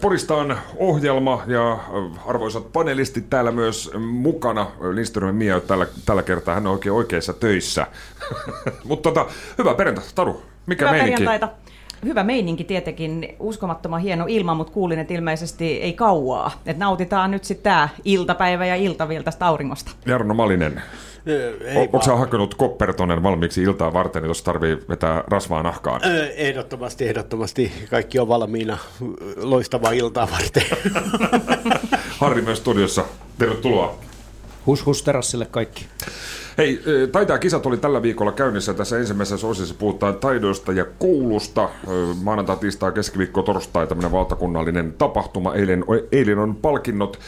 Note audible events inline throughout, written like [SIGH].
Porista on ohjelma ja arvoisat panelistit täällä myös mukana. Lindströmin Mia tällä, tällä kertaa, hän on oikein oikeissa töissä. [LAUGHS] Mutta tota, hyvää perjantaita, Taru. Mikä Hyvää meininki? perjantaita. Hyvä meininki tietenkin, uskomattoman hieno ilma, mutta kuulin, että ilmeisesti ei kauaa. Että nautitaan nyt sitten tämä iltapäivä ja iltavilta auringosta. Jarno Malinen, onko sä hakenut Koppertonen valmiiksi iltaa varten, jos tarvii vetää rasvaa nahkaan? Ehdottomasti, ehdottomasti. Kaikki on valmiina loistavaa iltaa varten. [LAUGHS] Harri myös studiossa, tervetuloa. Hus hus terassille kaikki. Hei, taitaa kisat oli tällä viikolla käynnissä. Tässä ensimmäisessä osassa puhutaan taidoista ja koulusta. Maanantai, tiistai, keskiviikko, torstai tämmöinen valtakunnallinen tapahtuma. Eilen, eilen on palkinnot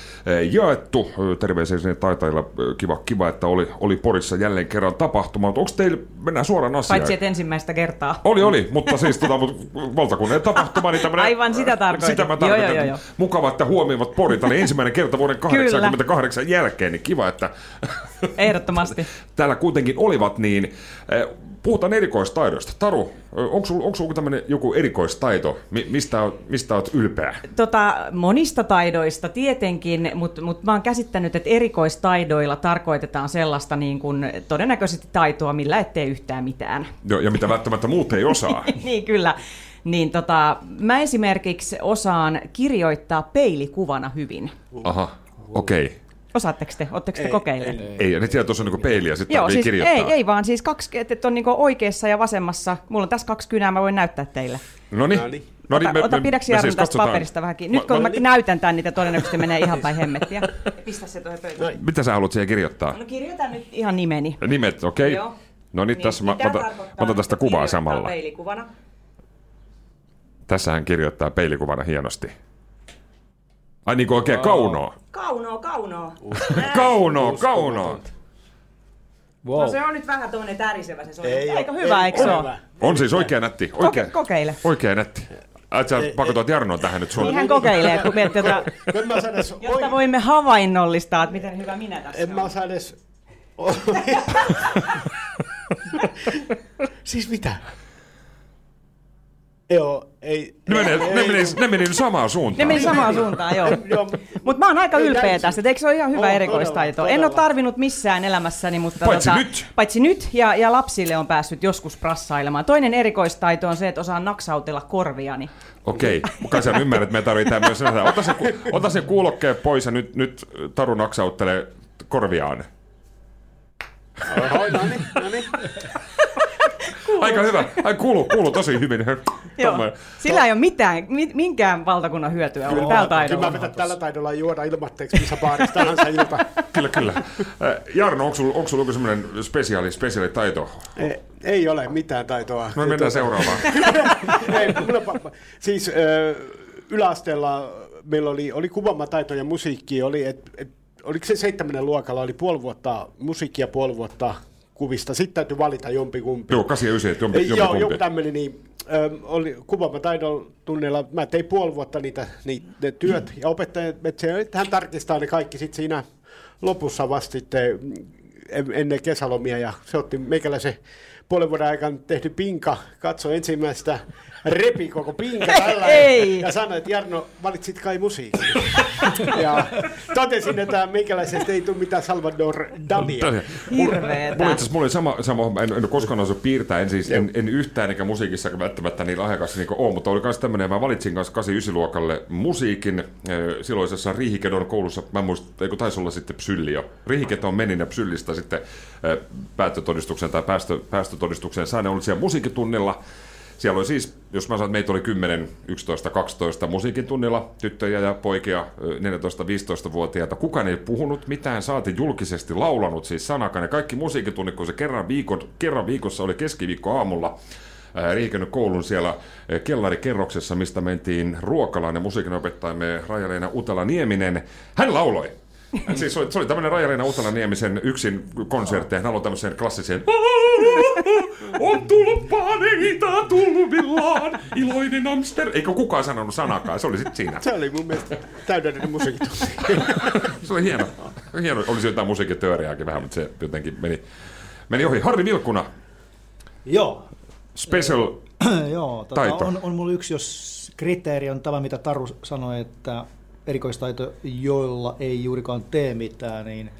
jaettu. Terveisiä sinne taitajilla. Kiva, kiva, että oli, oli Porissa jälleen kerran tapahtuma. Mutta onko teillä, mennään suoraan asiaan. Paitsi, että ensimmäistä kertaa. Oli, oli, mutta siis tota, valtakunnan tapahtuma. Niin Aivan sitä tarkoitin. Sitä mä tarkoitin. Joo, joo, joo. Mukava, että huomioivat Porit. Oli ensimmäinen kerta vuoden 88 jälkeen, niin kiva, että... Ehdottomasti. Täällä kuitenkin olivat, niin puhutaan erikoistaidoista. Taru, onko sulla onko tämmöinen joku erikoistaito? Mistä, mistä olet ylpeä? Tota, monista taidoista tietenkin, mutta mut mä oon käsittänyt, että erikoistaidoilla tarkoitetaan sellaista niin kuin, todennäköisesti taitoa, millä et tee yhtään mitään. Joo, ja mitä välttämättä muut ei osaa. [LAUGHS] niin, kyllä. Niin tota, mä esimerkiksi osaan kirjoittaa peilikuvana hyvin. Aha, okei. Okay. Osaatteko te? Oletteko te kokeilleet? Ei, ei, ei. Nyt tuossa on niinku peili ja sitten siis kirjoittaa. Ei, ei vaan siis kaksi, että on niinku oikeassa ja vasemmassa. Mulla on tässä kaksi kynää, mä voin näyttää teille. No niin. No niin, ota, ota pidäksi Jarno siis tästä paperista vähänkin. Nyt kun mä, mä niin. näytän tämän, niin todennäköisesti menee ihan päin hemmettiä. [LAUGHS] Pistä se tuohon pöytään. Mitä sä haluat siihen kirjoittaa? No kirjoitan nyt ihan nimeni. Nimet, okei. Okay. No niin, tässä mä, mä, mä otan tästä kuvaa samalla. Peilikuvana. Tässä hän kirjoittaa peilikuvana hienosti. Ai niin kuin oikein oh. kaunoa. Kaunoa, kaunoa. kaunoa, kaunoa. Wow. No se on nyt vähän tuonne tärisevä se soittaa. Ei, Aika hyvä, eikö se ole? On siis oikein nätti. Oikein, Koke, kokeile. Oikein nätti. Et sä pakotat Jarnoon tähän nyt sun. Niin hän kokeilee, kun miettii, jota, jotta voimme havainnollistaa, että miten hyvä minä tässä En mä osaa edes... [LAUGHS] siis mitä? Joo, ei. Ne meni, ne, meni, ne meni samaan suuntaan. Ne meni samaan suuntaan, joo. [LAUGHS] mutta mä oon aika ylpeä tästä, eikö se ole ihan hyvä oh, erikoistaito? Todella, en ole tarvinnut missään elämässäni, mutta... Paitsi tota, nyt. Paitsi nyt, ja, ja lapsille on päässyt joskus prassailemaan. Toinen erikoistaito on se, että osaan naksautella korviani. Okei, okay. sä ymmärrät, että me tarvitaan myös sitä. Ota se, ota se kuulokkeen pois ja nyt, nyt Taru naksauttelee korviaan. Oho, no niin, no niin. Aika hyvä. Ai, kuuluu, kuuluu tosi hyvin. [LAUGHS] Joo. Sillä ei ole mitään, minkään valtakunnan hyötyä kyllä, tällä taidolla. Kyllä mä vetän tällä taidolla juoda ilmatteeksi missä baarissa tahansa [LAUGHS] ilta. kyllä, kyllä. Jarno, onko sulla, onko sulla joku semmoinen spesiaali, spesiaali taito? Ei, ei ole mitään taitoa. No mennään seuraavaan. [LAUGHS] ei, mulla, siis ö, yläasteella meillä oli, oli kuvamataito ja musiikki, oli, et, et, oliko se seitsemännen luokalla, oli puoli vuotta musiikkia, puoli vuotta kuvista. Sitten täytyy valita jompikumpi. Joo, 8 ja 9, jompi, jompikumpi. Joo, joku tämmöinen, niin ö, oli kuvaamataidon tunnilla, mä tein puoli vuotta niitä, niitä ne työt, ja opettaja, että hän tarkistaa ne kaikki sitten siinä lopussa vasta sitten ennen kesälomia, ja se otti meikäläisen puolen vuoden aikana tehty pinka, katso ensimmäistä repi koko pinka tällä Ei. ja sanoi, että Jarno, valitsit kai musiikki. [LAUGHS] ja totesin, että meikäläisestä ei tule mitään Salvador Dalia. Hirveetä. Mulla, itse mulla oli sama, sama en, en koskaan osannut piirtää, en, siis, en, en yhtään eikä musiikissa välttämättä niin lahjakas niin ole, mutta oli myös tämmöinen, mä valitsin kanssa 89 luokalle musiikin silloisessa Riihikedon koulussa, mä muistan, eikö taisi olla sitten psylli jo. Riihikedon menin ja psyllistä sitten päättötodistuksen tai päästö, päästötodistuksen sain, oli siellä musiikitunnilla, siellä oli siis, jos mä sanon, että meitä oli 10, 11, 12 musiikin tunnilla, tyttöjä ja poikia, 14-15-vuotiaita. Kukaan ei puhunut mitään, saati julkisesti laulanut siis sanakaan. Ja kaikki musiikitunnit, kun se kerran, viikon, kerran viikossa oli keskiviikko aamulla, Riihikönnön koulun siellä kellarikerroksessa, mistä mentiin ruokalaan ja musiikinopettajamme Raja-Leena Utala Nieminen. Hän lauloi. Siis se oli, se oli tämmöinen Raja-Leena Utala Niemisen yksin konsertti. Hän haluaa tämmöisen klassisen on tullut paneita tulvillaan, iloinen Amster. Eikö kukaan sanonut sanakaan, se oli sitten siinä. Se oli mun mielestä täydellinen musiikkitunti. [LAUGHS] se oli hieno. hieno. Olisi jotain musiikkitööriäkin vähän, mutta se jotenkin meni, meni ohi. Harri Vilkkuna. Joo. Special Joo, tota, on, on mulla yksi, jos kriteeri on tämä, mitä Taru sanoi, että erikoistaito, joilla ei juurikaan tee mitään, niin,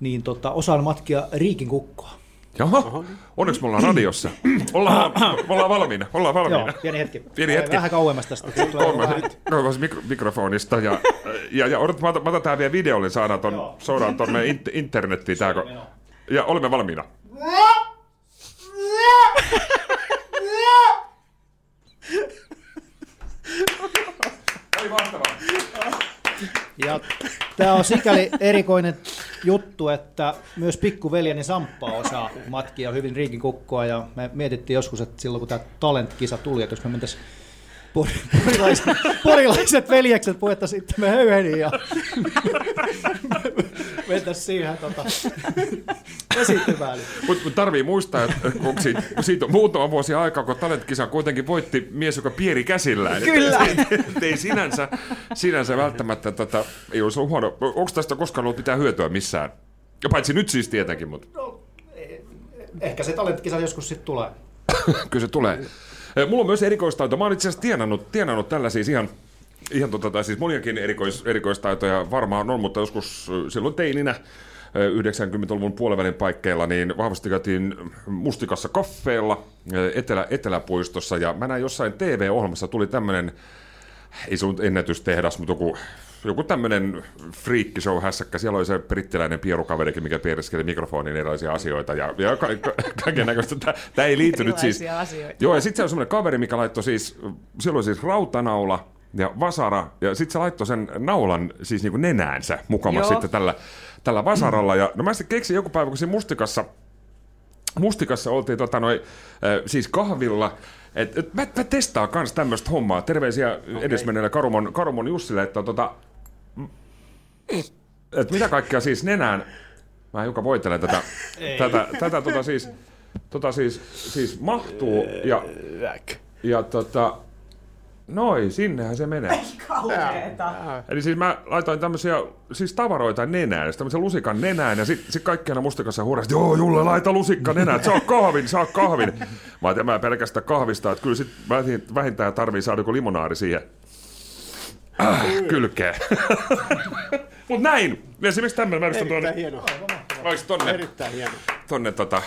niin tota, osaan matkia riikin kukkoa. Jaha, onneksi me ollaan radiossa. ollaan, me ollaan valmiina, ollaan valmiina. Joo, pieni hetki. Pieni hetki. Vähän kauemmas tästä. Vähän- Kauemmas mikro, mikrofonista. Ja, ja, ja odot, mä otan, mä otan tää vielä videolle, niin saadaan, ton, saadaan tonne in, internettiin. Tää, kun, ja olemme valmiina. Oli mahtavaa. Ja tämä on sikäli erikoinen juttu, että myös pikkuveljeni Samppa osaa matkia hyvin riikin kukkoa ja me mietittiin joskus, että silloin kun tämä talentkisa tuli, että jos me mentäisiin pori- porilaiset, porilaiset veljekset puettaisiin sitten me höyheniin ja mentäisiin siihen tota. Mutta mut tarvii muistaa, että kun siitä, siitä on muutama vuosi aikaa, kun talentkisan kuitenkin voitti mies, joka pieri käsillään. Kyllä. Et, et, ei sinänsä, sinänsä välttämättä, tota, ei olisi ollut huono. Onko tästä koskaan ollut mitään hyötyä missään? Ja paitsi nyt siis tietenkin, mutta Ehkä se talentkisa joskus sitten tulee. kyllä se tulee. Eh, Mulla on myös erikoistaito. Mä oon itse asiassa tienannut, tienannut tällä siis ihan, ihan tota, tai siis moniakin erikois, erikoistaitoja varmaan on, mutta joskus eh, silloin teininä eh, 90-luvun puolivälin paikkeilla, niin vahvasti käytiin mustikassa kaffeella eh, Etelä, Eteläpuistossa, ja mä näin jossain TV-ohjelmassa tuli tämmönen, ei ollut ennätystehdas, mutta joku, joku tämmöinen friikkishow hässäkkä. Siellä oli se brittiläinen pierukaverikin, mikä pieriskeli mikrofonin erilaisia asioita ja, ja ka- ka- kaiken näköistä. Tämä ei liittynyt siis... Asioita. Joo, ja sitten se on semmoinen kaveri, mikä laittoi siis, siellä oli siis rautanaula ja vasara, ja sitten se laittoi sen naulan siis niin kuin nenäänsä mukamas Joo. sitten tällä, tällä vasaralla. Ja, no mä sitten keksin joku päivä, kun siinä mustikassa Mustikassa oltiin tota, noi, äh, siis kahvilla, et, et, mä, mä testaan kans tämmöistä hommaa. Terveisiä okay. edesmenneelle Karumon, Karumon Jussille, että tota, et mitä kaikkea siis nenään, mä hiukan voitelen tätä, tätä, tätä tota siis, tota siis, siis mahtuu ja, ja tota, noin, sinnehän se menee. Kauheeta. Eli siis mä laitoin tämmöisiä siis tavaroita nenään, siis tämmöisen lusikan nenään, ja sitten sit kaikki aina mustikassa huudasti, joo Julle, laita lusikka nenään, että saa kahvin, saa kahvin. Mä ajattelin, mä pelkästään kahvista, että kyllä sit vähin- vähintään tarvii saada joku limonaari siihen ah, kylkeen. Mut näin, esimerkiksi tämmöinen, mä edustan tuonne, Erittäin hieno. vaikka tonne, Erittäin hieno. tonne tota,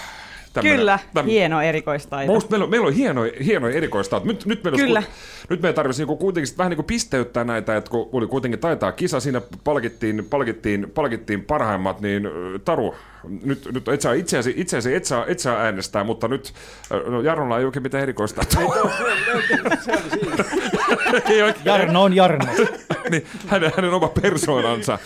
tämmönen- Kyllä, täm- hieno erikoistaito. Musta meillä on, meillä on hienoja, hienoja erikoista. Nyt, nyt meillä, Kyllä. Olisi, ku- nyt meidän tarvitsisi niinku kuitenkin sit vähän niin kuin pisteyttää näitä, että kun oli kuitenkin taitaa kisa, siinä palkittiin, palkittiin, palkittiin parhaimmat, niin Taru, nyt, nyt et saa itseäsi, itseäsi et, saa, et saa äänestää, mutta nyt no Jarnolla ei oikein mitään erikoista. Ei oikein, Jarno on Jarno. [LAUGHS] niin, hänen, hänen oma persoonansa.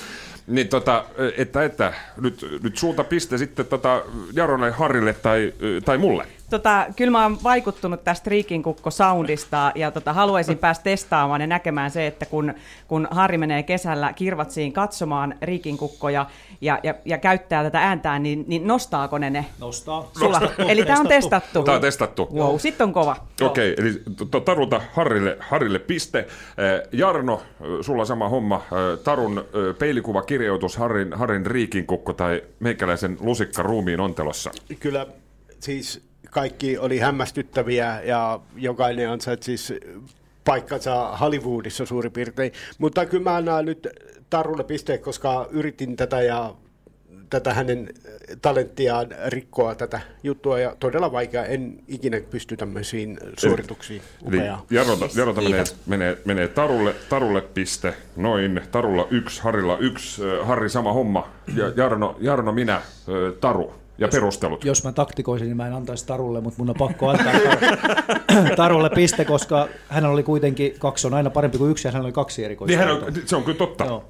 Niin tota, että, että nyt, nyt sulta piste sitten tota Jarolle, Harrille tai, tai mulle. Tota, kyllä mä oon vaikuttunut tästä Riikin kukko soundista ja tota, haluaisin [LAUGHS] päästä testaamaan ja näkemään se, että kun, kun Harri menee kesällä kirvatsiin katsomaan Riikin kukkoja ja, ja, ja käyttää tätä ääntään, niin, niin nostaako ne ne Nostaa. sulla? Eli tämä on testattu. Tämä on testattu. Wow, sitten on kova. Okei, eli t- t- Tarulta Harrille, Harrille piste. Jarno, sulla sama homma. Tarun peilikuvakirjoitus Harrin, Harrin riikinkukko tai meikäläisen lusikka ruumiin ontelossa. Kyllä siis kaikki oli hämmästyttäviä ja jokainen ansaitsi siis paikkansa Hollywoodissa suurin piirtein. Mutta kyllä mä annan nyt Tarulle pisteen, koska yritin tätä ja tätä hänen talenttiaan rikkoa tätä juttua ja todella vaikea. En ikinä pysty tämmöisiin suorituksiin. Eli Upeaa. Jarolta, Jarolta menee, Kiitos. menee, menee Tarulle, Tarulle piste, noin, Tarulla yksi, Harrilla yksi, Eh, Harri sama homma, ja Jarno, Jarno minä, eh, Taru ja perustelut. Jos mä taktikoisin, niin mä en antaisi Tarulle, mutta mun on pakko antaa Tar- [COUGHS] Tarulle piste, koska hänellä oli kuitenkin kaksi on aina parempi kuin yksi ja hänellä oli kaksi erikoista. Niin hän on, se on kyllä totta. Joo.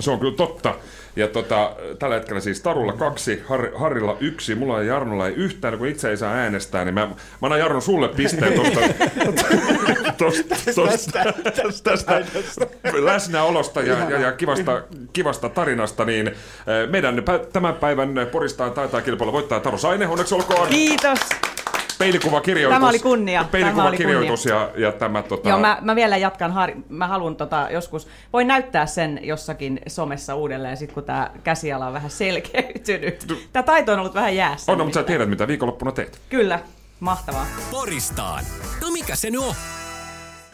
Se on kyllä totta. Ja tota, tällä hetkellä siis Tarulla kaksi, Har, Harrilla yksi, mulla ja Jarnolla ei yhtään, kun itse ei saa äänestää, niin mä, mä annan Jarno sulle pisteen tosta, [LAUGHS] tosta, tosta, tästä, tästä läsnäolosta ja, ja, ja kivasta, kivasta tarinasta, niin eh, meidän tämän päivän Poristaan taitaa kilpailu voittaa Taru Saine, onneksi olkoon. Kiitos. Peilikuvakirjoitus. Tämä oli kunnia. Peilikuvakirjoitus ja, ja tämä tota, Joo, mä, mä vielä jatkan, Harri. mä haluan tota, joskus, voin näyttää sen jossakin somessa uudelleen, sit kun tämä käsiala on vähän selkeytynyt. Tämä taito on ollut vähän jäässä. on, no, mutta sä tiedät, mitä viikonloppuna teet. Kyllä, mahtavaa. Poristaan. No mikä se nyt on?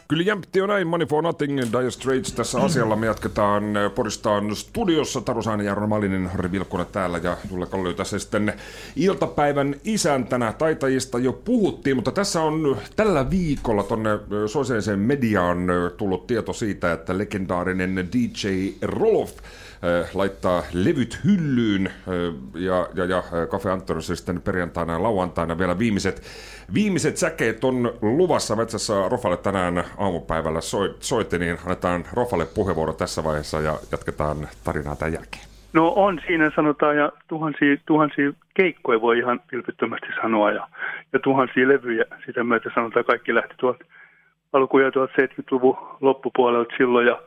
Kyllä jämpti on näin, Money for Nothing, Dire Straits tässä asialla. Me jatketaan Poristaan studiossa. Taru Sainen ja Malinen, Harri Vilkkonen täällä ja Julle Kallio tässä sitten iltapäivän isäntänä. Taitajista jo puhuttiin, mutta tässä on tällä viikolla tonne sosiaaliseen mediaan tullut tieto siitä, että legendaarinen DJ Roloff laittaa levyt hyllyyn ja, ja, ja Cafe Antonissa sitten perjantaina ja lauantaina vielä viimeiset, viimeiset säkeet on luvassa metsässä Rofalle tänään aamupäivällä soitti, niin annetaan Rofalle puheenvuoro tässä vaiheessa ja jatketaan tarinaa tämän jälkeen. No on siinä sanotaan ja tuhansia, tuhansia keikkoja voi ihan vilpittömästi sanoa ja, ja tuhansia levyjä sitä myötä sanotaan kaikki lähti tuolta alkuja 70-luvun loppupuolelta silloin ja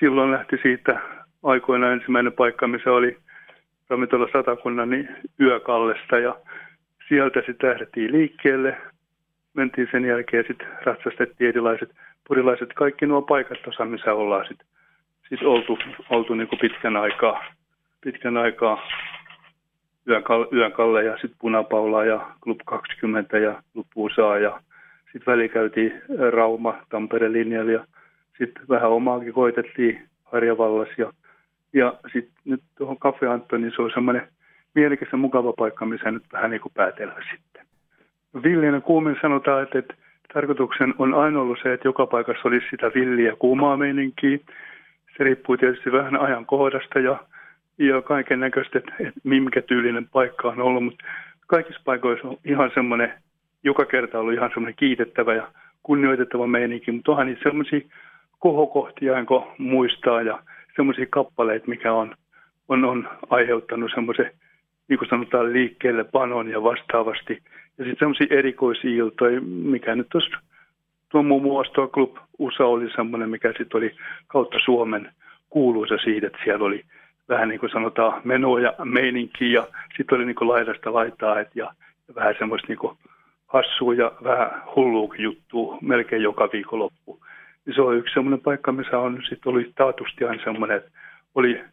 silloin lähti siitä aikoina ensimmäinen paikka, missä oli ravintola Satakunnan niin yökallesta. Ja sieltä sitten lähdettiin liikkeelle. Mentiin sen jälkeen sitten ratsastettiin erilaiset purilaiset, kaikki nuo paikat osa, missä ollaan sitten sit oltu, oltu niin kuin pitkän aikaa, pitkän aikaa Yökalle, ja sitten Punapaula ja Club 20 ja Club USA ja sitten väli käytiin Rauma, Tampereen linjalla ja sitten vähän omaakin koitettiin Harjavallas ja ja sitten nyt tuohon Cafe Antoniin se on semmoinen mielekäs ja mukava paikka, missä nyt vähän niin kuin päätellä sitten. Villinen kuumin sanotaan, että, että tarkoituksen on aina ollut se, että joka paikassa olisi sitä villiä kuumaa meininkiä. Se riippuu tietysti vähän ajan kohdasta ja, ja kaiken näköistä, että, että minkä tyylinen paikka on ollut, mutta kaikissa paikoissa on ihan semmoinen, joka kerta ollut ihan semmoinen kiitettävä ja kunnioitettava meininki, mutta onhan niitä semmoisia kohokohtia, enkä muistaa ja semmoisia kappaleita, mikä on, on, on aiheuttanut semmoisen, niin kuin sanotaan, liikkeelle panon ja vastaavasti. Ja sitten semmoisia erikoisia iltoja, mikä nyt tuossa, tuo muun muassa tuo Club USA oli semmoinen, mikä sitten oli kautta Suomen kuuluisa siitä, että siellä oli vähän niin kuin sanotaan menoa ja meininkiä ja sitten oli niin kuin laidasta laitaa et ja, ja vähän semmoista niin hassua ja vähän hulluukin juttua melkein joka viikonloppu niin se on yksi semmoinen paikka, missä on sitten oli taatusti aina semmoinen, että oli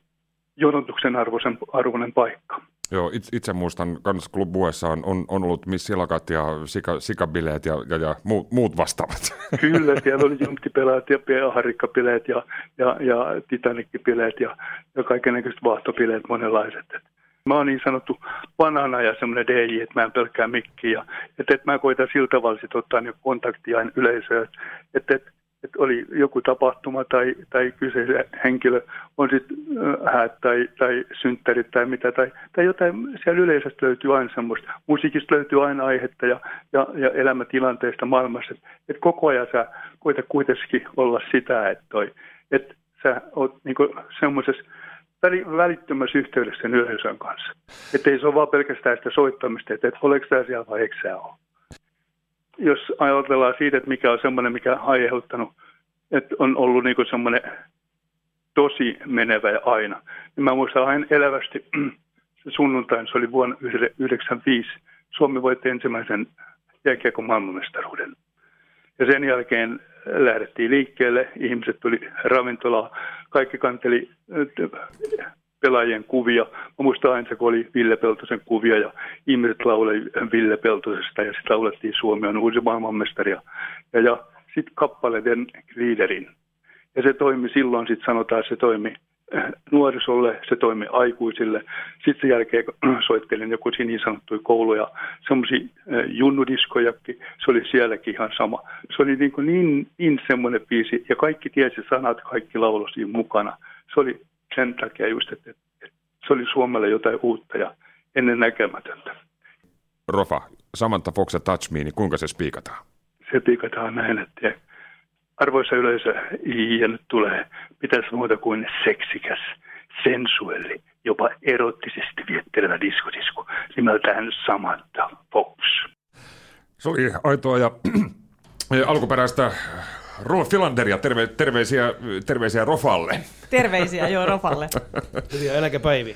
jonotuksen arvoisen, arvoinen paikka. Joo, itse, itse muistan kans Club on, on, on ollut missilakat ja sika, sikabileet ja, ja, ja muut, muut vastaavat. [LAUGHS] Kyllä, siellä oli jumttipeleet ja harikkapileet ja, ja, ja titanikkipileet ja, ja kaikenlaiset vaahtopileet monenlaiset. Mä oon niin sanottu banana ja semmoinen DJ, että mä en pelkkää mikkiä. Että, että mä koitan sillä tavalla sit ottaa niin kontaktia yleisöön. Että, että että oli joku tapahtuma tai, tai kyseinen henkilö, on sitten häät tai, tai synttärit tai mitä, tai, tai jotain, siellä yleisesti löytyy aina semmoista, musiikista löytyy aina aihetta ja, ja, ja elämätilanteesta maailmassa, että et koko ajan sä koita kuitenkin olla sitä, että, että sä oot niinku semmoisessa välittömässä yhteydessä sen yleisön kanssa. Että ei se ole vaan pelkästään sitä soittamista, että et, oliko tämä siellä vai eikö sä ole jos ajatellaan siitä, että mikä on semmoinen, mikä on aiheuttanut, että on ollut niin semmoinen tosi menevä ja aina. Niin mä muistan aina elävästi [CLEARS THROAT] se sunnuntain, se oli vuonna 1995. Suomi voitti ensimmäisen jääkiekon maailmanmestaruuden. Ja sen jälkeen lähdettiin liikkeelle, ihmiset tuli ravintolaan, kaikki kanteli pelaajien kuvia. Mä muistan aina, kun oli Ville Peltosen kuvia ja ihmiset lauloi Ville Peltosesta ja sitten laulettiin Suomi on uusi maailmanmestari. Ja, ja sitten kappaleiden liiderin. Ja se toimi silloin, sitten sanotaan, se toimi äh, nuorisolle, se toimi aikuisille. Sitten sen jälkeen [CLEARS THROAT] soittelin joku niin sanottuja kouluja, semmoisia äh, junnudiskojakin, se oli sielläkin ihan sama. Se oli niin, kuin niin, niin semmoinen biisi, ja kaikki tiesi sanat, kaikki laulosi mukana. Se oli sen takia just, että, että se oli Suomelle jotain uutta ja ennen näkemätöntä. Rofa, Samantha Fox ja Touch Me, niin kuinka se spiikataan? Se spiikataan näin, että arvoisa yleisö, ja nyt tulee pitäisi muuta kuin seksikäs, sensuelli, jopa erottisesti viettelevä diskodisku nimeltään Samantha Fox. Se oli aitoa ja alkuperäistä Rolf Filanderia, terve, terveisiä, terveisiä Rofalle. Terveisiä, joo, Rofalle. Hyviä eläkepäiviä.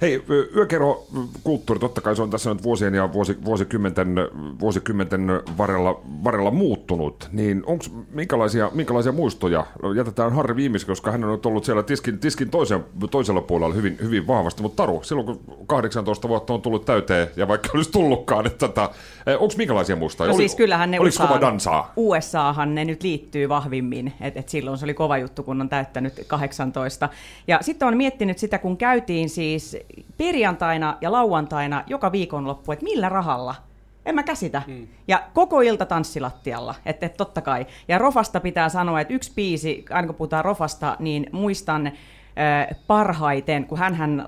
Hei, yökerhokulttuuri, totta kai se on tässä nyt vuosien ja vuosi, vuosikymmenten, vuosikymmenten varrella, varrella muuttunut, niin onko minkälaisia, minkälaisia muistoja? Jätetään Harri viimeis, koska hän on ollut siellä tiskin, tiskin toisen, toisella puolella hyvin, hyvin vahvasti, mutta Taru, silloin kun 18 vuotta on tullut täyteen, ja vaikka olisi tullutkaan, että tota, eh, onko minkälaisia muistoja? No siis kyllähän ne Oliko kova dansaa? USAhan ne nyt liittyy vahvimmin, että et silloin se oli kova juttu, kun on täyttänyt 18. Ja sitten on miettinyt sitä, kun käytiin siis perjantaina ja lauantaina joka viikonloppu, että millä rahalla en mä käsitä. Mm. Ja koko ilta tanssilattialla, että et totta kai. Ja Rofasta pitää sanoa, että yksi biisi, aina kun puhutaan Rofasta, niin muistan äh, parhaiten, kun hän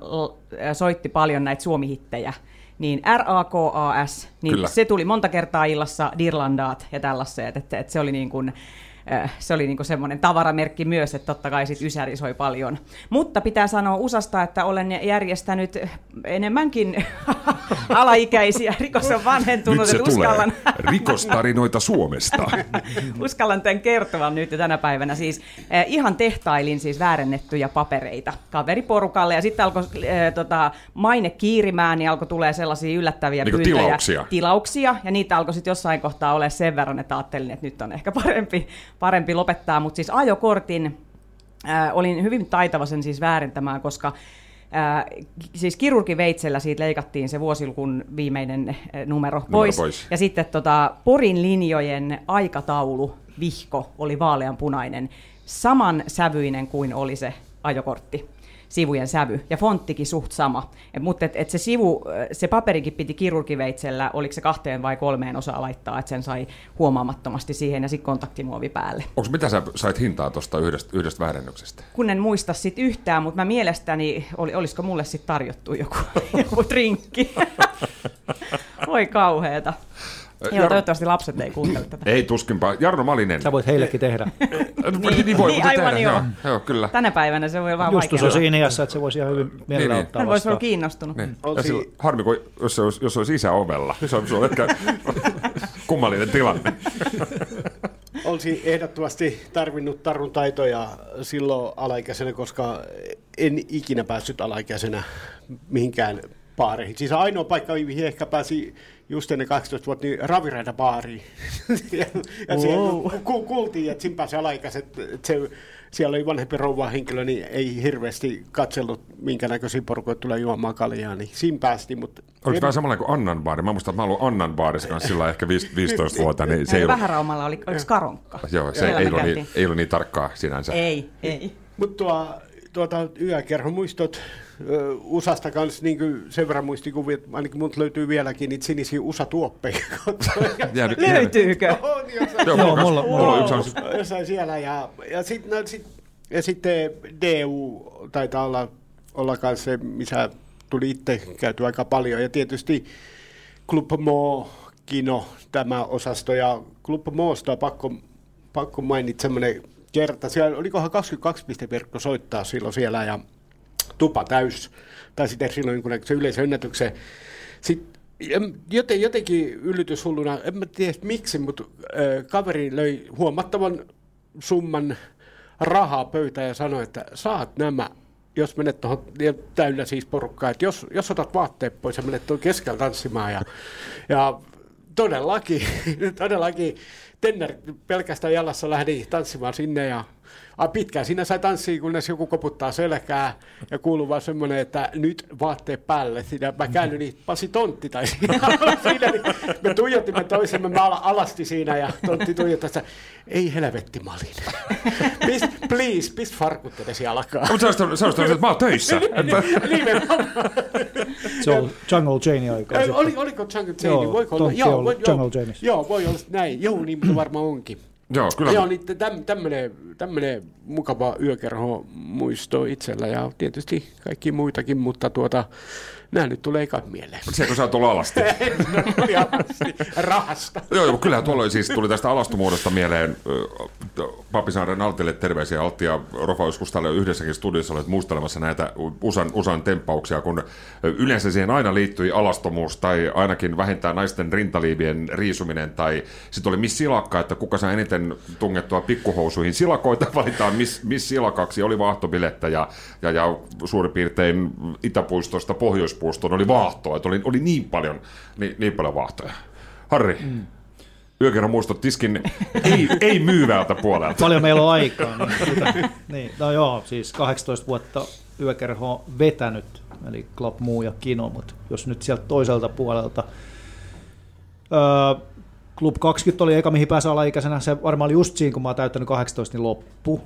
soitti paljon näitä suomihittejä, niin RAKAS, niin Kyllä. se tuli monta kertaa illassa Dirlandaat ja tällaiset, että, että, että se oli niin kuin, se oli niinku semmoinen tavaramerkki myös, että totta kai sit Ysäri soi paljon. Mutta pitää sanoa USAsta, että olen järjestänyt enemmänkin [LAUGHS] alaikäisiä. Rikos on vanhentunut. Nyt se tulee. Uskallan... Rikostarinoita Suomesta. [LAUGHS] uskallan tämän kertoa nyt tänä päivänä. Siis eh, ihan tehtailin siis väärennettyjä papereita kaveriporukalle ja sitten alkoi eh, tota, maine kiirimään, niin alkoi tulee sellaisia yllättäviä niin pyyntöjä. Tilauksia. tilauksia. Ja niitä alkoi sitten jossain kohtaa olla sen verran, että ajattelin, että nyt on ehkä parempi parempi lopettaa, mutta siis ajokortin äh, olin hyvin taitava sen siis väärentämään, koska äh, siis kirurgiveitsellä siitä leikattiin se vuosilukun viimeinen äh, numero, pois. numero pois. Ja sitten tota, Porin linjojen aikataulu, vihko, oli vaaleanpunainen, saman sävyinen kuin oli se ajokortti sivujen sävy, ja fonttikin suht sama. Et, mutta et, et se sivu, se paperikin piti kirurgiveitsellä, oliko se kahteen vai kolmeen osaa laittaa, että sen sai huomaamattomasti siihen ja sitten kontaktimuovi päälle. Onko mitä sä sait hintaa tuosta yhdestä, yhdestä väärennyksestä? Kun en muista sit yhtään, mutta mä mielestäni, oli, olisiko mulle sitten tarjottu joku, [LAUGHS] joku drinkki. [LAUGHS] Voi kauheeta. Joo, toivottavasti lapset ei kuuntele tätä. Ei tuskinpa. Jarno Malinen. Sä voit heillekin tehdä. [LAUGHS] niin, niin, voi niin, aivan tehdä. Joo. joo. kyllä. Tänä päivänä se voi vaan Justus on siinä iässä, että se voisi ihan hyvin mielellä niin, ottaa Hän voisi olla kiinnostunut. Niin. Olsi... Sillä, harmi, kun, jos, se olisi, jos se olisi isä ovella. Se on, se on ehkä [LAUGHS] kummallinen tilanne. [LAUGHS] Olisi ehdottomasti tarvinnut tarun taitoja silloin alaikäisenä, koska en ikinä päässyt alaikäisenä mihinkään baareihin. Siis ainoa paikka, mihin ehkä pääsi just ennen 12 vuotta, niin ravireita baariin. [LAUGHS] ja ja wow. siellä ku, kuultiin, että siinä pääsi alaikäiset, että se, siellä oli vanhempi rouva henkilö, niin ei hirveästi katsellut, minkä näköisiä porukoita tulee juomaan kaljaa, niin siinä päästi. Mutta Oliko en... vähän samalla kuin Annan baari? Mä muistan, että mä ollut Annan baarissa kanssa sillä ehkä 15 [LAUGHS] vuotta. Niin se ei ollut... Vähäraumalla oli, oliko karonkka? Joo, se ei ollut, niin, ei ollut niin tarkkaa sinänsä. Ei, ei. Mutta tuo, tuota, yökerhon muistot, USAsta kanssa niin sen verran muistikuvia, että ainakin mut löytyy vieläkin niitä sinisiä USA-tuoppeja. [LAUGHS] Löytyykö? [LAUGHS] On, jossain, Joo, mulla, mulla, mulla on yksi jossain siellä. Ja, ja, sit, no, sit, ja sitten DU taitaa olla, olla kanssa se, missä tuli itse käyty aika paljon. Ja tietysti Club Mo, Kino, tämä osasto. Ja Club Moosta on pakko, pakko mainita semmoinen kerta. Siellä olikohan 22 pisteverkko soittaa silloin siellä ja tupa täys, tai sitten silloin jonkunnäköisen yleisönnätyksen. Sitten joten, jotenkin yllytyshulluna, en mä tiedä miksi, mutta kaveri löi huomattavan summan rahaa pöytään ja sanoi, että saat nämä, jos menet tuohon, täynnä siis porukkaa, että jos, jos otat vaatteet pois ja menet tuon keskellä tanssimaan. Ja, ja todellakin, [LAUGHS] todellakin Tenner pelkästään jalassa lähdi tanssimaan sinne ja a, pitkään siinä sai tanssia, kunnes joku koputtaa selkää ja kuuluu vaan semmoinen, että nyt vaatteet päälle. Siinä mä käännyin niin Pasi Tontti tai siinä, [LAUGHS] niin me tuijottimme toisemme, mä alasti siinä ja Tontti tuijotti, että ei helvetti Malin. [LAUGHS] Pist, please, pist farkut edes jalkaan. Mutta sä olisit että mä oon töissä. Nimenomaan. [LAUGHS] Se on Jungle Jane aikaa. Oli, oliko Jungle Jane? Joo, Voiko olla? Joo, voi, Jungle Jane. Joo, voi olla näin. Joo, niin varmaan onkin. Joo, kyllä. Joo, niin tämmöinen, tämmöinen mukava yökerho muisto itsellä ja tietysti kaikki muitakin, mutta tuota, Nämä nyt tulee eka mieleen. Se, kun sä oot ollut [LAUGHS] alasti. Rahasta. Joo, joo, kyllähän tuolla siis tuli tästä alastumuodosta mieleen Papisaaren Altille terveisiä Altti ja Rofa joskus täällä yhdessäkin studiossa olet muistelemassa näitä USAn, USAn temppauksia, kun yleensä siihen aina liittyi alastomuus tai ainakin vähintään naisten rintaliivien riisuminen tai sitten oli Miss Silakka, että kuka saa eniten tungettua pikkuhousuihin. Silakoita [LAUGHS] valitaan Miss, miss Silakaksi, oli vaahtobilettä ja, ja, ja suurin piirtein Itäpuistosta Pohjoispuistoon oli vaahtoa, että oli, oli niin paljon, niin, niin paljon vaahtoja. Harri, mm. yökerran muistot tiskin [LAUGHS] ei, ei myyvältä puolelta. Paljon meillä on aikaa. Niin, niin, no joo, siis 18 vuotta yökerho on vetänyt, eli Club Muu ja Kino, mutta jos nyt sieltä toiselta puolelta. Öö, Club 20 oli eka, mihin pääsi alaikäisenä. Se varmaan oli just siinä, kun mä oon täyttänyt 18, niin loppu.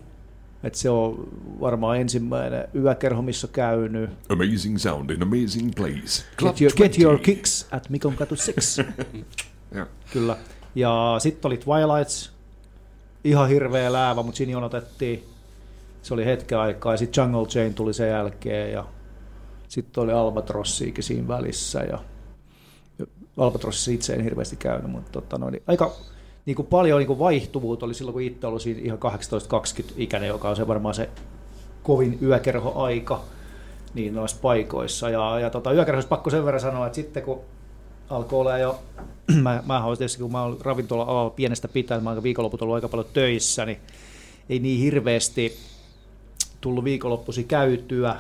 Et se on varmaan ensimmäinen yökerho, missä käynyt. Amazing sound in amazing place. Club get, your, get your kicks at Mikon katu 6. [LAUGHS] ja. Kyllä. Ja sitten oli Twilights, ihan hirveä läävä, mutta siinä jonotettiin. Se oli hetken aikaa ja sitten Jungle Chain tuli sen jälkeen ja sitten oli Albatrossiikin siinä välissä ja Albatrossissa itse en hirveästi käynyt, mutta tota, noin, aika niin kuin paljon niin kuin vaihtuvuutta oli silloin, kun itse oli ihan 18-20 ikäinen, joka on se varmaan se kovin yökerhoaika niin noissa paikoissa. Ja, ja tota, yökerhoissa pakko sen verran sanoa, että sitten kun alkoi olla jo, [CLEARS THROAT] mä, mä olen tietysti, kun mä olen ravintola pienestä pitäen, mä olen viikonloput ollut aika paljon töissä, niin ei niin hirveästi tullut viikonloppusi käytyä.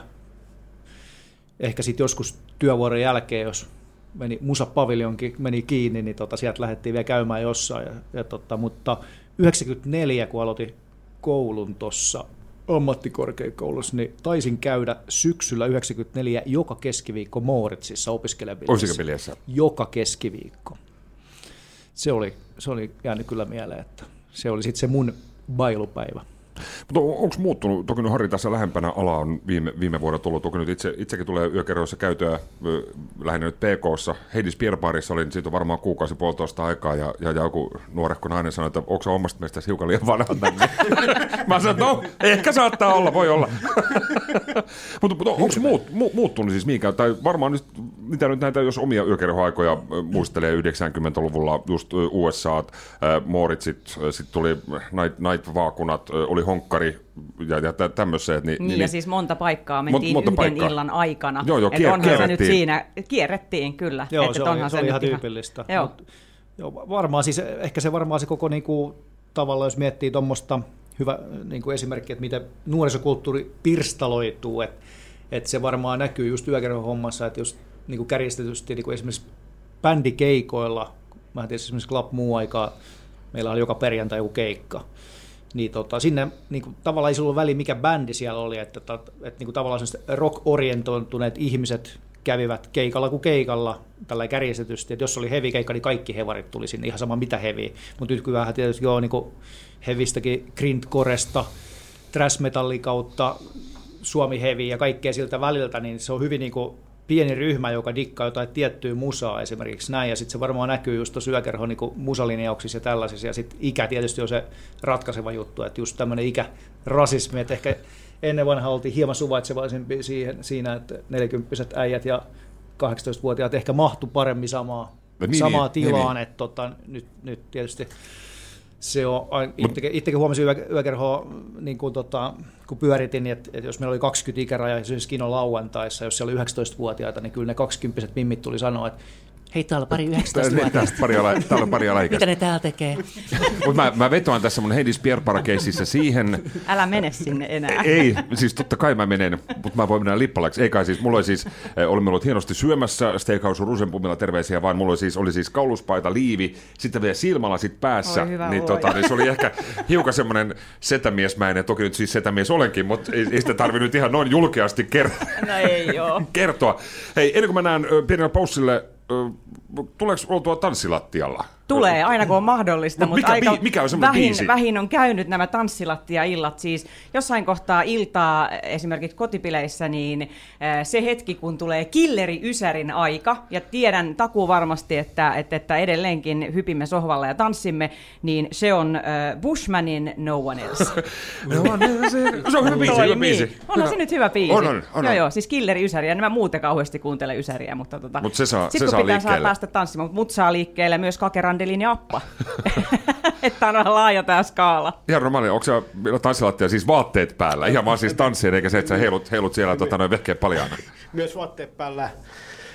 Ehkä sitten joskus työvuoron jälkeen, jos meni, Musa Paviljonkin meni kiinni, niin tota, sieltä lähdettiin vielä käymään jossain. Ja, ja tota, mutta 94, kun aloitin koulun tuossa ammattikorkeakoulussa, niin taisin käydä syksyllä 94 joka keskiviikko Mooritsissa opiskelijabilissä. Joka keskiviikko. Se oli, se oli jäänyt kyllä mieleen, että se oli sitten se mun bailupäivä. Mutta onko muuttunut, toki nyt Harri tässä lähempänä ala on viime, viime vuonna tullut, toki nyt itse, itsekin tulee yökerroissa käytyä lähinnä nyt PK-ssa. Heidis Pierparissa olin siitä on varmaan kuukausi puolitoista aikaa ja, ja, joku nuorekko nainen sanoi, että onko omasta mielestä hiukan liian vanha [LAUGHS] Mä sanoin, no, ehkä saattaa olla, voi olla. [LAUGHS] mutta, mutta onko muut, mu, muuttunut siis mihinkään? Tai varmaan nyt, mitä nyt näitä, jos omia yökerhoaikoja muistelee 90-luvulla, just USA, Mooritsit, sitten tuli Night, Night-vaakunat, oli honkkari ja, ja tämmöiset. Niin, niin, niin, ja siis monta paikkaa mentiin monta yhden paikkaa. illan aikana. Joo, joo, kier- onhan se nyt siinä, kierrettiin kyllä. Joo, että se, oli, se oli ihan tyypillistä. Joo. Mut, joo, varmaan siis, ehkä se varmaan se koko niinku, tavalla, jos miettii tuommoista hyvä niin kuin esimerkki, että miten nuorisokulttuuri pirstaloituu, että, että se varmaan näkyy just hommassa, että jos niin kuin kärjistetysti niin kuin esimerkiksi bändikeikoilla, mä tiedän esimerkiksi Club muu aikaa, meillä oli joka perjantai joku keikka, niin tota, sinne niin kuin, tavallaan ei ollut väliä, mikä bändi siellä oli, että, että, että niin kuin, tavallaan rock-orientoituneet ihmiset kävivät keikalla kuin keikalla, tällä kärjestetysti, että jos oli heavy keikka, niin kaikki hevarit tuli sinne, ihan sama mitä heavy. Mutta nyt kyllähän tietysti joo, niin kuin hevistäkin grindcoresta, trash kautta Suomi heavy ja kaikkea siltä väliltä, niin se on hyvin niin kuin pieni ryhmä, joka dikkaa jotain tiettyä musaa esimerkiksi näin, ja sitten se varmaan näkyy just tuossa yökerhon niin musalinjauksissa ja tällaisissa, ja sitten ikä tietysti on se ratkaiseva juttu, että just tämmöinen ikärasismi, että ehkä ennen vanha oltiin hieman suvaitsevaisempi siihen, siinä, että 40 äijät ja 18-vuotiaat ehkä mahtu paremmin samaa, no niin, samaa niin, tilaan, niin, että tota, nyt, nyt tietysti se on, itsekin, itsekin huomasin yö, yökerhoa, niin kuin tota, kun pyöritin, niin että, että jos meillä oli 20 ikäraja esimerkiksi Kino lauantaissa, jos siellä oli 19-vuotiaita, niin kyllä ne 20 mimmit tuli sanoa, että hei, täällä on pari 19 vuotta. pari ala, täällä on pari Mitä ne täällä tekee? Mutta mä, mä vetoan tässä mun Heidis Pierpara-keississä siihen... Älä mene sinne enää. Ei, siis totta kai mä menen, mutta mä voin mennä lippalaksi. Ei kai siis, mulla oli siis, eh, olimme olleet hienosti syömässä Steakhouse Rusenpumilla terveisiä, vaan mulla oli siis, oli siis kauluspaita, liivi, sitten vielä silmälasit päässä. Oi, hyvä niin, tota, niin se oli ehkä hiukan semmoinen setämiesmäinen, toki nyt siis setämies olenkin, mutta ei, ei sitä tarvinnut ihan noin julkeasti ker- no ei joo. [LAUGHS] kertoa. Hei, ennen kuin mennään pienellä paussille, tuleeko oltua tanssilattialla? Tulee aina kun on mahdollista, Mut mutta mikä aika mikä on vähin, biisi? vähin on käynyt nämä tanssilattia-illat. Siis jossain kohtaa iltaa esimerkiksi kotipileissä, niin se hetki, kun tulee killeri Ysärin aika, ja tiedän takuu varmasti, että, että, että edelleenkin hypimme sohvalla ja tanssimme, niin se on Bushmanin No One Else. [LAUGHS] No, se on hyvä biisi, hyvä biisi. Onhan se nyt hyvä biisi. On, on, on, joo, joo, siis killeri Ysäri, ja nämä muuten kauheasti kuuntele Ysäriä, mutta tota, Mut se saa- sit, se kun saa pitää saa liikkeelle. päästä tanssimaan, mutta mut saa liikkeelle myös Kakerandelin ja Appa. [LAUGHS] että on vähän laaja tämä skaala. Ihan normaali, onko se tanssilattia siis vaatteet päällä? Ihan vaan siis tanssien, eikä se, että sä heilut, heilut siellä tota, noin vehkeet paljaana. Myös vaatteet päällä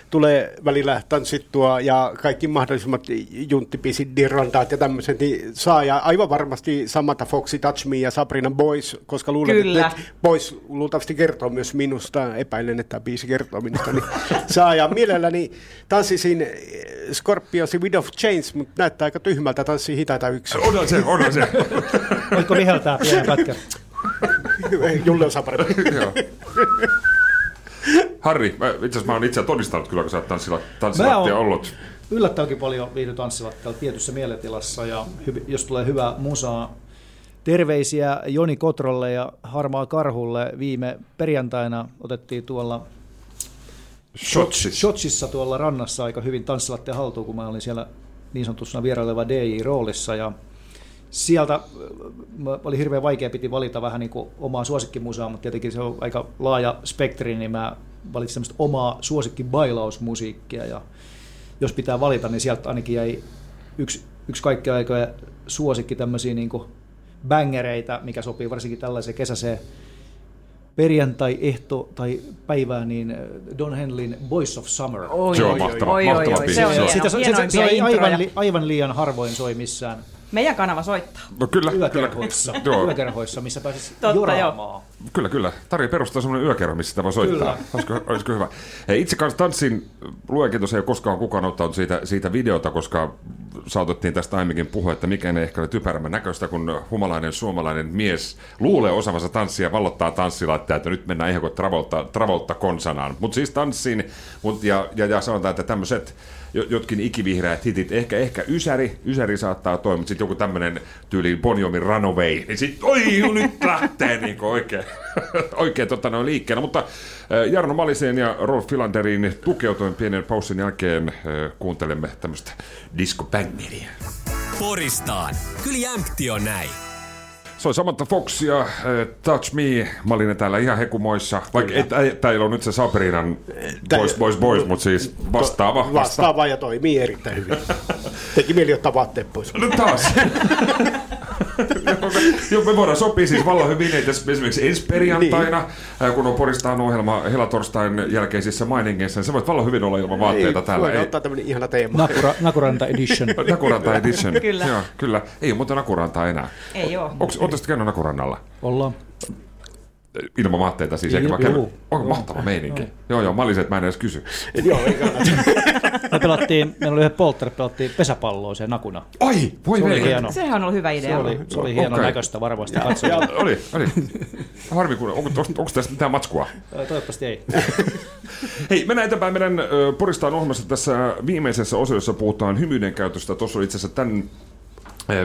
tulee välillä tanssittua ja kaikki mahdollisimmat junttipisit, dirrandaat ja tämmöiset, niin saa ja aivan varmasti Samantha Foxy, Touch Me ja Sabrina Boys, koska luulen, Kyllä. että Boys luultavasti kertoo myös minusta, epäilen, että tämä biisi kertoo minusta, niin [LAUGHS] saa ja mielelläni tanssisin eh, Scorpionsin Widow of Chains, mutta näyttää aika tyhmältä tanssii hitaita yksi. Onhan se, onhan se. Voitko viheltää pienen pätkän? [LAUGHS] Julle osaa paremmin. [LAUGHS] Harri, mä, itse asiassa mä oon itse todistanut kyllä, kun sä oot tanssila, tanssilattia oon- ollut. Yllättävänkin paljon viihdy tanssilattialla tietyssä mielentilassa ja jos tulee hyvää musaa. Terveisiä Joni Kotrolle ja Harmaa Karhulle. Viime perjantaina otettiin tuolla Shotsis. Shotsissa tuolla rannassa aika hyvin tanssilattia haltuun, kun mä olin siellä niin sanotussa vieraileva DJ-roolissa ja sieltä äh, oli hirveän vaikea, piti valita vähän niin kuin omaa suosikkimusaa, mutta tietenkin se on aika laaja spektri, niin mä valitsin semmoista omaa suosikkibailausmusiikkia ja jos pitää valita, niin sieltä ainakin jäi yksi, yksi kaikkea aikoja suosikki tämmöisiä niin kuin bangereita, mikä sopii varsinkin tällaiseen kesäiseen perjantai-ehto tai päivään, niin äh, Don Henlin Boys of Summer. Oi, Se on mahtava- oi, mahtava oi, oi, biisi. Se on se, se, se, aivan, li, aivan liian harvoin soi missään Meidän kanava soittaa. No kyllä, kyllä, yökerhoissa, [LAUGHS] Joo. yökerhoissa missä pääsisi Totta, joraamaan. kyllä, kyllä. Tarja perustaa semmoinen yökerho, missä voi soittaa. Kyllä. Olisiko, olisiko hyvä? Hei, itse kanssa tanssin, luenkin tosiaan ei ole koskaan kukaan ottanut siitä, siitä videota, koska saatettiin tästä aiemminkin puhua, että mikä ei ehkä ole typerämmän näköistä, kun humalainen suomalainen mies luulee osaavansa tanssia ja vallottaa tanssilattia, että nyt mennään ihan kuin Travolta, Travolta konsanaan. Mutta siis tanssin, mut, ja, ja, ja sanotaan, että tämmöiset jo- jotkin ikivihreät hitit, ehkä, ehkä Ysäri, Ysäri saattaa toimia, mutta sitten joku tämmöinen tyyli Bonjomin Runaway, niin sitten oi, no nyt lähtee niin oikein, [LAUGHS] oikein noin liikkeellä. Mutta Jarno Malisen ja Rolf Filanderin tukeutuen pienen paussin jälkeen äh, kuuntelemme tämmöistä disco-bängeria. Poristaan. Kyllä jämpti on näin. Se on Samantha Fox ja äh, Touch Me. Malinen täällä ihan hekumoissa. Vaikka täällä on nyt se Sabrinan Boys, Boys, Boys, mutta siis vastaava. Vasta. Vastaava ja toimii erittäin hyvin. [LAUGHS] Teki mieli ottaa vaatteet pois. No taas. [LAUGHS] [LAUGHS] Joo, me voidaan sopia siis vallan hyvin, että esimerkiksi ensi perjantaina, niin. kun on Poristaan ohjelma helatorstain jälkeisissä mainingeissa, niin sä voit vallan hyvin olla ilman vaatteita Ei, täällä. voidaan Ei, ottaa tämmöinen ihana teema. Nakura, Nakuranta Edition. Nakuranta Edition. Kyllä. Joo, kyllä. Ei ole muuten Nakurantaa enää. Ei oo. Onko sitten käynyt Nakurannalla? Ollaan. Ilman vaatteita siis, eikä Joo, vaan käynyt. joo. Onko mahtava meininki? Joo, joo, mä olisin, että mä en edes kysy. [LAUGHS] Joo, ei kannata. Me pelattiin, meillä oli yhden poltteri, pelattiin pesäpalloa se nakuna. Ai, voi Se oli hieno. Sehän on ollut hyvä Se idea. oli, se oli Okei. hienon näköistä varmasti katsoa. Oli, oli. Harmi, kun, onko, onko, onko tässä mitään matskua? Toivottavasti ei. [LAUGHS] Hei, mennään eteenpäin meidän Poristaan ohjelmassa tässä viimeisessä osiossa puhutaan hymyiden käytöstä. Tuossa oli itse asiassa tämän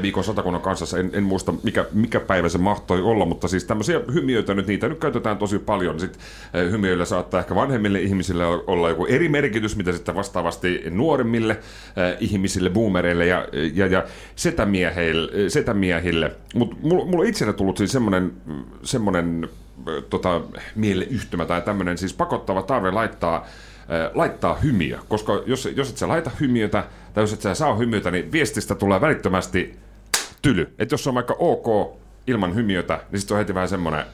viikon satakunnan kanssa, en, en muista mikä, mikä päivä se mahtoi olla, mutta siis tämmöisiä hymiöitä nyt, niitä nyt käytetään tosi paljon. Sitten hymiöillä saattaa ehkä vanhemmille ihmisille olla joku eri merkitys, mitä sitten vastaavasti nuoremmille ihmisille, boomereille ja, ja, ja setämiehille. setämiehille. Mutta mulla, mulla on itselle tullut siis semmoinen, semmoinen tota, mieleyhtymä tai tämmöinen siis pakottava tarve laittaa laittaa hymiö, koska jos, jos et sä laita hymiötä, tai jos et sä saa hymiötä, niin viestistä tulee välittömästi tyly. Että jos on vaikka ok ilman hymiötä, niin sitten on heti vähän semmoinen...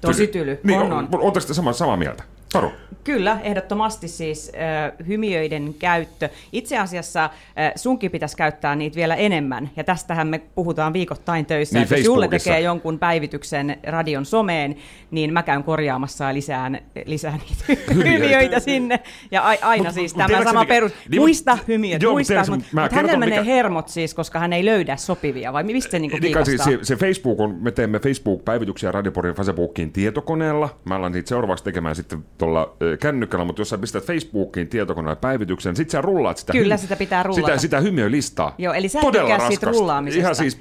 Tosi tyly. Niin, On, on, on. Oletteko te samaa, samaa mieltä? Taru? Kyllä, ehdottomasti siis äh, hymiöiden käyttö. Itse asiassa äh, sunkin pitäisi käyttää niitä vielä enemmän, ja tästähän me puhutaan viikoittain töissä. Niin, että jos Julle tekee jonkun päivityksen radion someen, niin mä käyn korjaamassa ja lisään, lisään niitä [LAUGHS] hymiöitä sinne. Ja a, aina Mut- siis mut tämä sama mikä- perus. niin, mut- muista hymiöt, Joo, mut muista. Mutta mä mut hänellä menee mikä- hermot siis, koska hän ei löydä sopivia, vai mistä se niinku Niin, kiikastaa? siis se, se Facebook on, me teemme Facebook-päivityksiä Radioporin Facebookin tietokoneella. Mä alan niitä seuraavaksi tekemään sitten tuolla kännykällä, mutta jos sä pistät Facebookiin tietokoneen päivityksen, sit sä rullaat sitä, Kyllä, sitä pitää rullata. sitä, sitä hymiölistaa. Joo, eli sä Todella siitä rullaamisesta. Ihan siis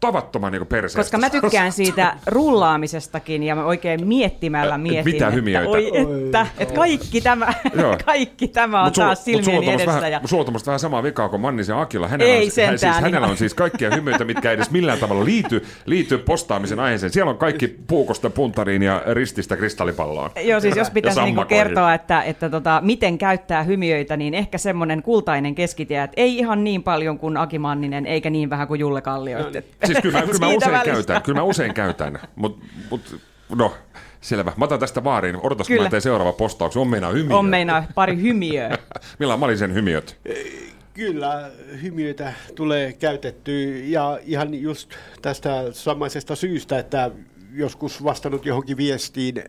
tavattoman niin perseestä. Koska mä tykkään siitä rullaamisestakin ja mä oikein miettimällä Et mietin, mitä että hymiöitä? oi että, että kaikki tämä, [LAUGHS] kaikki tämä on Mut taas on silmieni edessä. Vähän, Ja... sulla on vähän samaa vikaa kuin Mannisen Akilla. Hänellä, Ei on, hän, siis, sentään, hänellä ihan. on siis kaikkia hymyitä, mitkä ei edes millään tavalla liity, liity postaamisen aiheeseen. Siellä on kaikki puukosta puntariin ja rististä kristallipalloon. Joo, siis jos pitäisi niinku kertoa, että, että tota, miten käyttää hymiöitä, niin ehkä semmoinen kultainen keskitie, että ei ihan niin paljon kuin Aki Manninen, eikä niin vähän kuin Julle Kallio. No, että- Siis kyllä mä, kyllä mä usein välistä. käytän, kyllä mä usein käytän, mutta mut, no, selvä. Mä otan tästä vaariin. Odotas, kun mä teen seuraava postauksen. On meinaa hymiö. On meinaa pari hymiöä. [LAUGHS] Millä mä olin sen hymiöt? Kyllä, hymiöitä tulee käytettyä ja ihan just tästä samaisesta syystä, että joskus vastannut johonkin viestiin,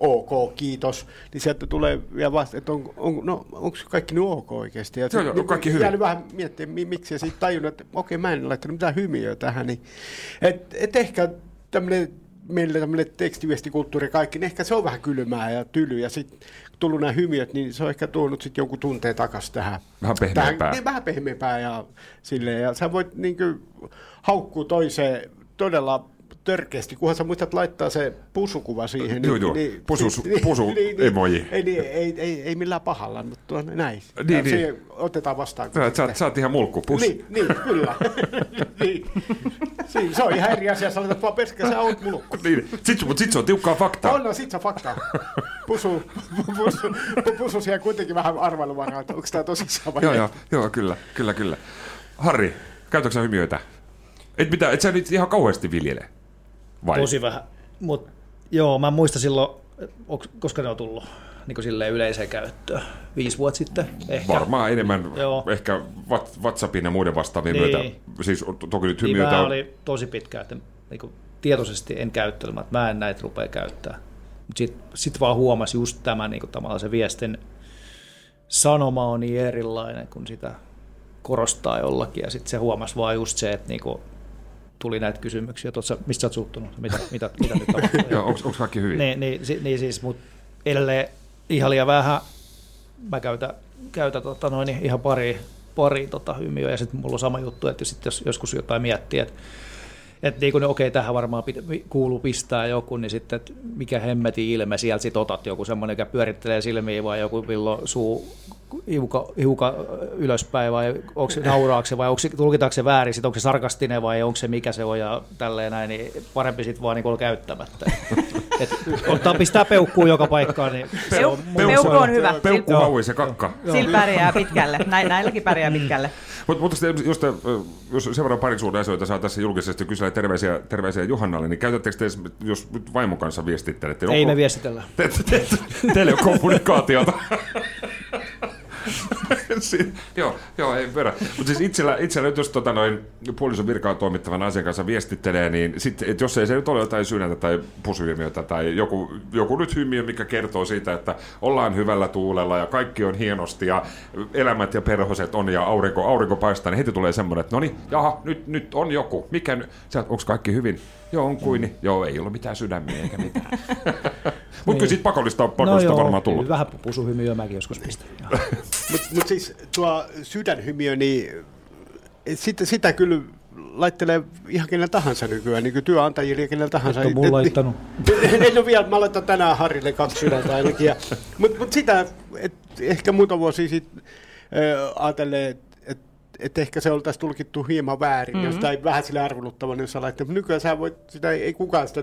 ok, kiitos, niin sieltä tulee vielä vasta, että on, on, no, onko kaikki nyt ok oikeasti? Ja Joo, joo, kaikki hyvin. jäänyt vähän miettimään, mi- miksi, ja sitten tajunnut, että okei, mä en laittanut mitään hymiöä tähän, niin et, et ehkä tämmöinen meille tämmöinen tekstiviestikulttuuri ja kaikki, niin ehkä se on vähän kylmää ja tyly, ja sitten tullut nämä hymiöt, niin se on ehkä tuonut sitten jonkun tunteen takaisin tähän. Vähän pehmeämpää. Tähän, niin, vähän pehmeämpää ja silleen, ja sä voit niin kuin, haukkua toiseen todella törkeästi, kunhan sä muistat laittaa se pusukuva siihen. Joo, joo. Pusu- pusu emoji. Ei, niin, ei, ei, ei millään pahalla, mutta näin. Niin, Ja niin. se otetaan vastaan. Sä, sä, sä oot ihan mulkku. Pus. Niin, niin, kyllä. [LAUGHS] niin. Se on ihan eri asia, sä laitat vaan perskä, sä oot mulkku. Niin. Sit, mutta sit se on tiukkaa faktaa. On, no sit se on fakta. Pusu, pusu, pusu siellä kuitenkin vähän arvailuvaraa, että onko tämä tosissaan vai Joo, joo, joo, kyllä, kyllä, kyllä. Harri, käytätkö sä hymiöitä? Et, mitä, et sä nyt ihan kauheasti viljele? Vai? Tosi vähän. Mut, joo, mä en muista silloin, koska ne on tullut niin silleen yleiseen käyttöön. Viisi vuotta sitten ehkä. Varmaan enemmän Joo. ehkä What- WhatsAppin ja muiden vastaavien Niin. myötä. Siis to- toki nyt Niin on... oli tosi pitkään, että niin kuin tietoisesti en käyttänyt, että mä en näitä rupea käyttää. Sitten sit vaan huomasi just tämän, niin kuin tavallaan se viestin sanoma on niin erilainen, kun sitä korostaa jollakin. Ja sitten se huomasi vaan just se, että niin kuin tuli näitä kysymyksiä, sä- mistä sä oot suuttunut, mitä, mitä, mitä nyt tapahtuu. [LAUGHS] Joo, onko, kaikki hyvin? Niin, niin, si- niin siis, mutta edelleen ihan liian vähän. Mä käytän, käytän tota noin, ihan pari, pari tota hymiöä ja sitten mulla on sama juttu, että sit jos joskus jotain miettii, että että niin kuin, okei, tähän varmaan pit- kuuluu pistää joku, niin sitten, että mikä hemmetin ilme sieltä sit otat joku semmoinen, joka pyörittelee silmiä vai joku villo suu hiuka, hiuka ylöspäin vai onko se nauraako se vai onko se, tulkitaanko se väärin, sit onko se sarkastinen vai onko se mikä se on ja tälleen näin, niin parempi sitten vaan niin käyttämättä. [LAUGHS] Et, ottaa pistää peukkuun joka paikkaan, niin se on, Peukku mielestä on hyvä. Peukku, hauis ja kakka. Sillä pärjää pitkälle. Näin, näilläkin pärjää pitkälle. Mutta mut, jos, te, jos sen verran parisuuden asioita saa tässä julkisesti kysellä terveisiä, terveisiä Juhannalle, niin käytättekö te, jos nyt vaimon kanssa viestittelette? Ei onko- me viestitellä. Te, te, te, teillä ei ole kommunikaatiota. [LAUGHS] Joo, joo, ei verran. Mutta siis itsellä, itsellä nyt jos tota noin puolison virkaa toimittavan asian kanssa viestittelee, niin sit, et jos ei se nyt ole jotain sydäntä tai pusuilmiötä tai joku, joku nyt hymiö, mikä kertoo siitä, että ollaan hyvällä tuulella ja kaikki on hienosti ja elämät ja perhoset on ja aurinko, aurinko paistaa, niin heti tulee semmoinen, että no niin, jaha, nyt, nyt on joku. Mikä nyt? Onko kaikki hyvin? Joo, on kuin. Niin. Joo, ei ollut mitään sydämiä eikä mitään. [LAUGHS] Mutta kyllä siitä pakollista, pakollista varmaan tullut. vähän pusuhymyä mäkin joskus pistän. [LAUGHS] Mutta mut siis tuo sydänhymiö, niin sitä, sitä kyllä laittelee ihan kenellä tahansa nykyään, niin kuin työnantajille ja kenellä tahansa. Et mulla laittanut. [LAUGHS] en ole vielä, mä laitan tänään Harrille kaksi sydäntä ainakin. Mutta mut sitä, et ehkä muutama vuosi sitten äh, ajattelee, että et, ehkä se oltaisiin tulkittu hieman väärin, mm-hmm. jos tai vähän sille arveluttavan, jos. Mutta nykyään sä voit, sitä ei, ei kukaan sitä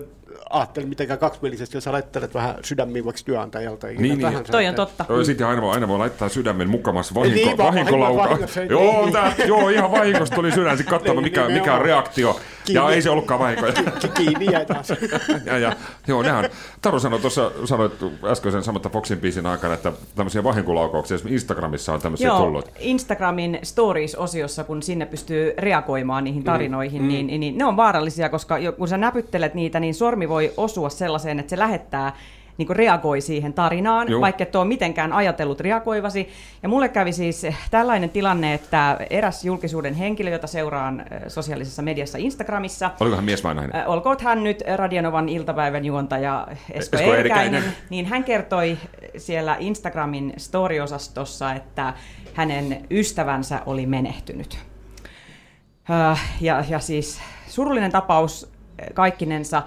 ajattele mitenkään kaksimielisesti, jos sä laittelet vähän sydämiä vaikka työnantajalta. Niin, niin. tahansa. Toi on totta. Joo, Sitten aina voi, aina voi laittaa sydämen mukamas vahinko, Niin, vahinkolauka. vahingossa, ei- Joo, niin. tää, joo, ihan vahingossa tuli sydän, sitten katsomaan Niin, mikä, mikä on reaktio. Ja Kiinni. ei se ollutkaan vahinko. [LAUGHS] Ki- Kiinni jäi taas. [LAUGHS] ja, ja, joo, nehän, Taru sanoi tuossa, sanoit äskeisen samatta Foxin biisin aikana, että tämmöisiä vahinkolaukauksia, esimerkiksi Instagramissa on tämmöisiä Joo, tullut. Instagramin stories-osiossa, kun sinne pystyy reagoimaan niihin tarinoihin, Mm, niin, niin ne on vaarallisia, koska jo- kun sä näpyttelet niitä, niin sormi voi osua sellaiseen, että se lähettää niin reagoi siihen tarinaan, Joo. vaikka et ole mitenkään ajatellut reagoivasi. Ja mulle kävi siis tällainen tilanne, että eräs julkisuuden henkilö, jota seuraan sosiaalisessa mediassa Instagramissa, Oliko hän mies vai nainen? Olkoot hän nyt Radionovan iltapäivän juontaja Esko, Esko Eerikäinen, niin hän kertoi siellä Instagramin story-osastossa, että hänen ystävänsä oli menehtynyt. Ja, ja siis surullinen tapaus kaikkinensa.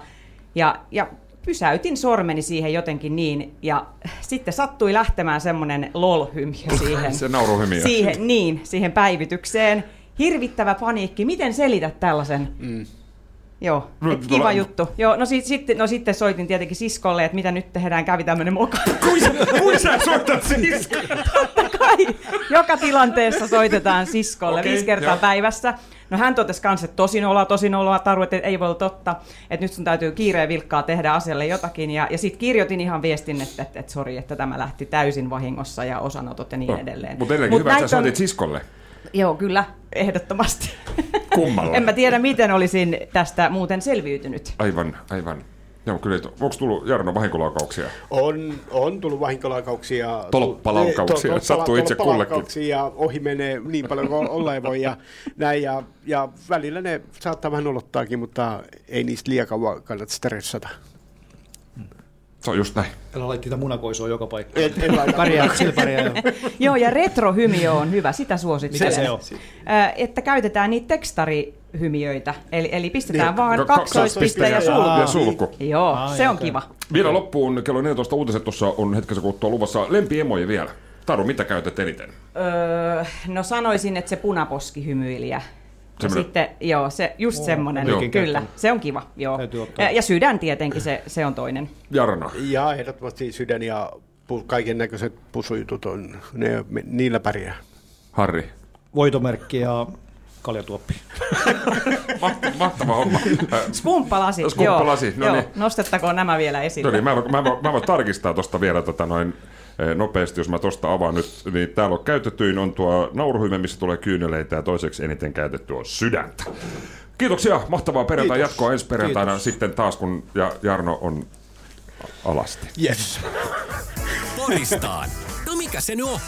Ja, ja pysäytin sormeni siihen jotenkin niin, ja sitten sattui lähtemään semmoinen lol-hymiö [LAUGHS] siihen. Se nauruhymiö. Siihen, niin, siihen päivitykseen. Hirvittävä paniikki. Miten selität tällaisen? Mm. Joo, No, et kiva tuolla- juttu. Joo, no, sit, sitten, no sitten soitin tietenkin siskolle, että mitä nyt tehdään, kävi tämmöinen moka. [LAUGHS] Kuin sä, kuin sä soitat [LAUGHS] siis? Totta kai, joka tilanteessa soitetaan siskolle Okei, viisi kertaa joo. päivässä. No hän totesi kanssa, että tosi noloa, tosi noloa, taru, että ei voi olla totta, että nyt sun täytyy kiireen vilkkaa tehdä asialle jotakin. Ja, ja sitten kirjoitin ihan viestin, että, että, että sori, että tämä lähti täysin vahingossa ja osanotot ja niin edelleen. Mutta edelleenkin Mut hyvä, että sä on- siskolle. Joo, kyllä, ehdottomasti. Kummalla? [LAUGHS] En mä tiedä, miten olisin tästä muuten selviytynyt. Aivan, aivan. Joo, kyllä. Onko tullut Jarno vahinkolaukauksia? On, on tullut vahinkolaukauksia. Tolppalaukauksia, To- to- sattuu itse tolppalaukauksia Ja ohi menee niin paljon kuin olla voi ja näin. Ja, ja välillä ne saattaa vähän olottaakin, mutta ei niistä liian kauan kannata stressata. Se on just näin. Älä laitti tätä munakoisoa joka paikkaan. En, en. Pärjää, sillä pärjää. Joo, ja retrohymiö on hyvä, sitä suosittelen. Mikä se on? Äh, että käytetään niitä tekstarihymiöitä, eli, eli pistetään Niin, vaan ka- kaksoispiste ja sulku. Ja sulku. Joo, Ai, se on okei. kiva. Vielä loppuun kello 14 uutiset tuossa on hetkessä kuluttua luvassa. Lempiemoja vielä. Taru, mitä käytät eniten? Öö, no sanoisin, että se punaposkihymyilijä. Ja Semmoinen- sitten, joo, se, just Oo, semmoinen, Joo. kyllä, se on kiva, joo. Ja, ja sydän tietenkin, se, se on toinen. Jarno. Ja ehdottomasti sydän ja pu- kaiken näköiset pusujutut on, ne, niillä pärjää. Harri. Voitomerkki ja kaljatuoppi. [LAUGHS] Mahtava, mahtava homma. Äh, Skumppalasi, Skumppalasi, joo, no joo. niin. Nostettakoon nämä vielä esille. No niin, mä, mä, mä, mä voin tarkistaa tuosta vielä tota noin eh, nopeasti, jos mä tuosta avaan nyt. Niin täällä on käytetyin on tuo nauruhyme, missä tulee kyyneleitä ja toiseksi eniten käytetty on sydäntä. Kiitoksia, mahtavaa perjantai Kiitos. jatkoa ensi perjantaina Kiitos. sitten taas, kun ja Jarno on alasti. Yes. Poristaan. No mikä se nyt on?